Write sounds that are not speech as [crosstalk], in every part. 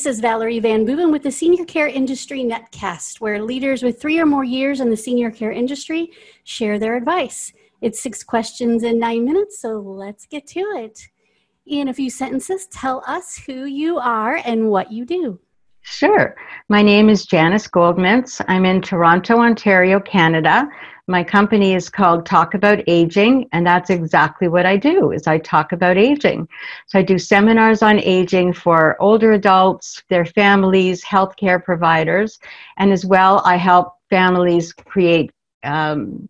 This is Valerie Van Booven with the Senior Care Industry Netcast, where leaders with three or more years in the senior care industry share their advice. It's six questions in nine minutes, so let's get to it. In a few sentences, tell us who you are and what you do. Sure. My name is Janice Goldmintz. I'm in Toronto, Ontario, Canada. My company is called Talk About Aging, and that's exactly what I do is I talk about aging. So I do seminars on aging for older adults, their families, healthcare providers, and as well I help families create um,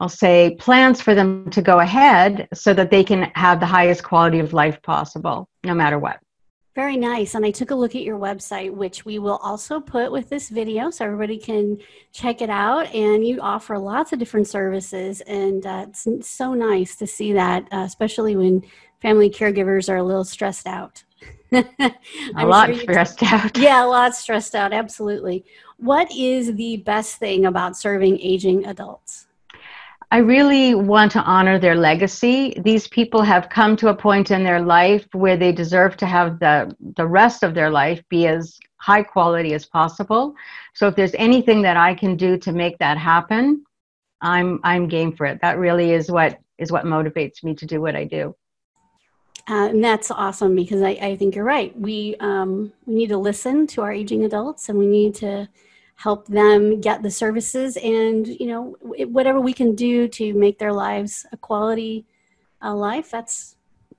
I'll say plans for them to go ahead so that they can have the highest quality of life possible, no matter what. Very nice. And I took a look at your website, which we will also put with this video so everybody can check it out. And you offer lots of different services. And uh, it's so nice to see that, uh, especially when family caregivers are a little stressed out. [laughs] a lot sure stressed t- out. Yeah, a lot stressed out. Absolutely. What is the best thing about serving aging adults? I really want to honor their legacy. These people have come to a point in their life where they deserve to have the, the rest of their life be as high quality as possible. So if there's anything that I can do to make that happen, I'm I'm game for it. That really is what is what motivates me to do what I do. Uh, and that's awesome because I, I think you're right. We um, we need to listen to our aging adults, and we need to help them get the services and you know whatever we can do to make their lives a quality uh, life that's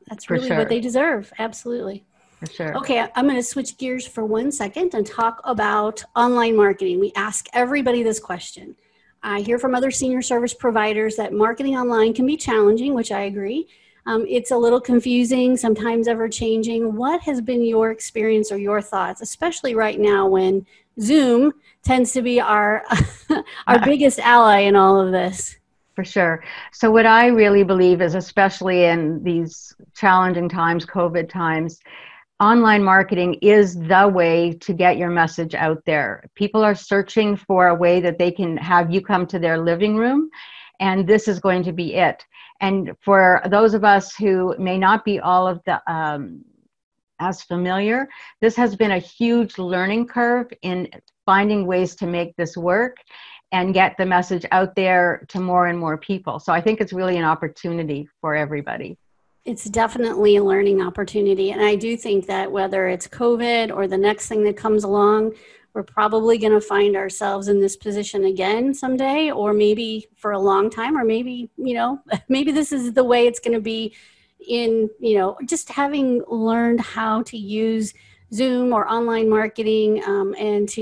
that's really sure. what they deserve. Absolutely. For sure. Okay i'm going to switch gears for one second and talk about online marketing. We ask everybody this question. I hear from other senior service providers that marketing online can be challenging which i agree um, it's a little confusing, sometimes ever changing. What has been your experience or your thoughts, especially right now when Zoom tends to be our [laughs] our biggest ally in all of this. For sure. So what I really believe is especially in these challenging times, COVID times, online marketing is the way to get your message out there. People are searching for a way that they can have you come to their living room and this is going to be it. And for those of us who may not be all of the um, as familiar. This has been a huge learning curve in finding ways to make this work and get the message out there to more and more people. So I think it's really an opportunity for everybody. It's definitely a learning opportunity. And I do think that whether it's COVID or the next thing that comes along, we're probably going to find ourselves in this position again someday, or maybe for a long time, or maybe, you know, [laughs] maybe this is the way it's going to be in you know just having learned how to use zoom or online marketing um, and to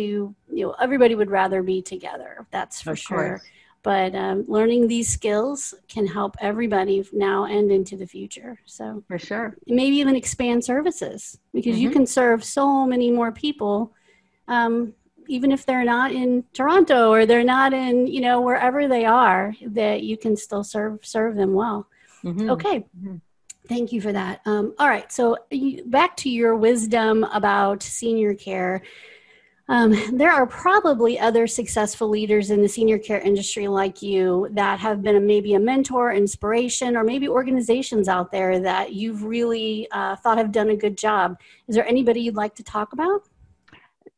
you know everybody would rather be together that's for sure. but um, learning these skills can help everybody now and into the future so for sure. maybe even expand services because mm-hmm. you can serve so many more people um, even if they're not in toronto or they're not in you know wherever they are that you can still serve serve them well mm-hmm. okay mm-hmm. Thank you for that. Um, all right, so you, back to your wisdom about senior care. Um, there are probably other successful leaders in the senior care industry like you that have been a, maybe a mentor, inspiration, or maybe organizations out there that you've really uh, thought have done a good job. Is there anybody you'd like to talk about?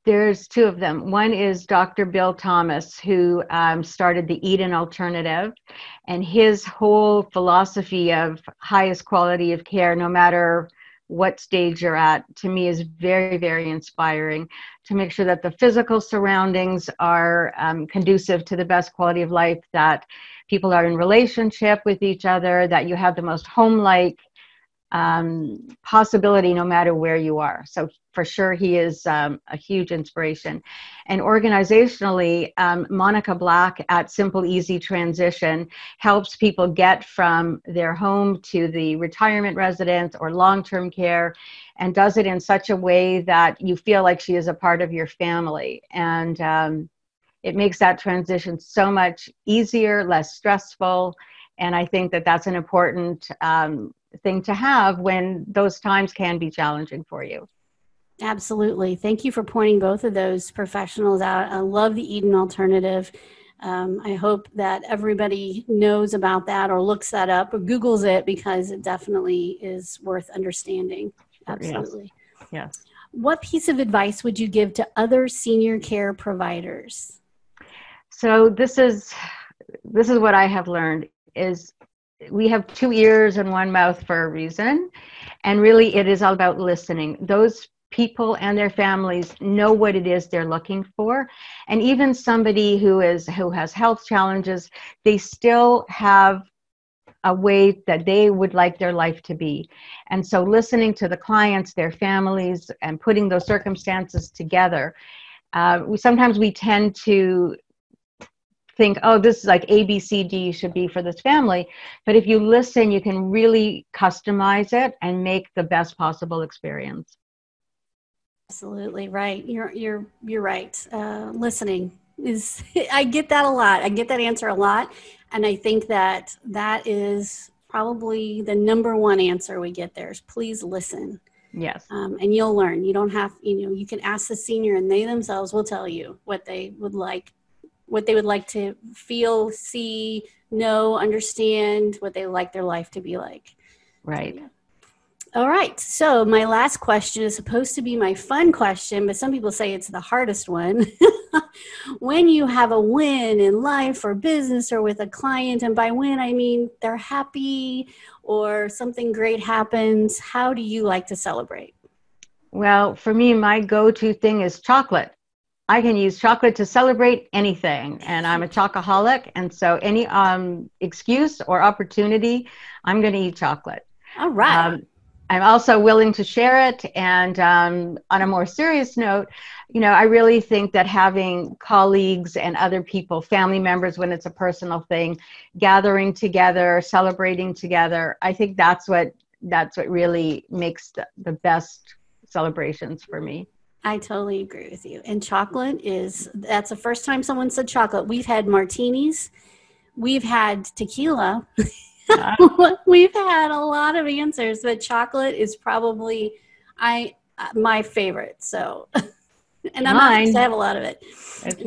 There's two of them. One is Dr. Bill Thomas, who um, started the Eden Alternative, and his whole philosophy of highest quality of care, no matter what stage you're at, to me is very, very inspiring to make sure that the physical surroundings are um, conducive to the best quality of life, that people are in relationship with each other, that you have the most home like um, possibility no matter where you are. So for sure, he is um, a huge inspiration. And organizationally, um, Monica Black at Simple Easy Transition helps people get from their home to the retirement residence or long-term care and does it in such a way that you feel like she is a part of your family. And um, it makes that transition so much easier, less stressful. And I think that that's an important um, thing to have when those times can be challenging for you. Absolutely. Thank you for pointing both of those professionals out. I love the Eden Alternative. Um, I hope that everybody knows about that or looks that up or Googles it because it definitely is worth understanding. Absolutely. Yes. yes. what piece of advice would you give to other senior care providers? So this is this is what I have learned is we have two ears and one mouth for a reason. And really it is all about listening. Those people and their families know what it is they're looking for. And even somebody who is who has health challenges they still have a way that they would like their life to be. And so listening to the clients their families and putting those circumstances together uh, we sometimes we tend to think, oh, this is like A, B, C, D should be for this family. But if you listen, you can really customize it and make the best possible experience. Absolutely right. You're you're you're right. Uh, listening is [laughs] I get that a lot. I get that answer a lot, and I think that that is probably the number one answer we get there is please listen. Yes. Um, and you'll learn. You don't have, you know, you can ask the senior and they themselves will tell you what they would like what they would like to feel, see, know, understand, what they like their life to be like. Right. All right. So, my last question is supposed to be my fun question, but some people say it's the hardest one. [laughs] when you have a win in life or business or with a client, and by win, I mean they're happy or something great happens, how do you like to celebrate? Well, for me, my go to thing is chocolate. I can use chocolate to celebrate anything, and I'm a chocoholic, and so any um, excuse or opportunity, I'm going to eat chocolate. All right. Um, I'm also willing to share it. And um, on a more serious note, you know, I really think that having colleagues and other people, family members, when it's a personal thing, gathering together, celebrating together, I think that's what that's what really makes the, the best celebrations for me. I totally agree with you. And chocolate is that's the first time someone said chocolate. We've had martinis, we've had tequila, [laughs] we've had a lot of answers, but chocolate is probably I uh, my favorite. So, [laughs] and I'm mine. not I have a lot of it.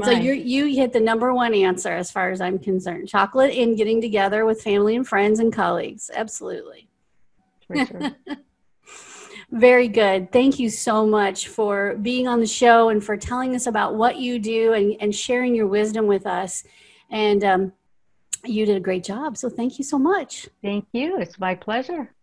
So you you hit the number one answer as far as I'm concerned. Chocolate and getting together with family and friends and colleagues. Absolutely. For sure. [laughs] Very good. Thank you so much for being on the show and for telling us about what you do and, and sharing your wisdom with us. And um, you did a great job. So thank you so much. Thank you. It's my pleasure.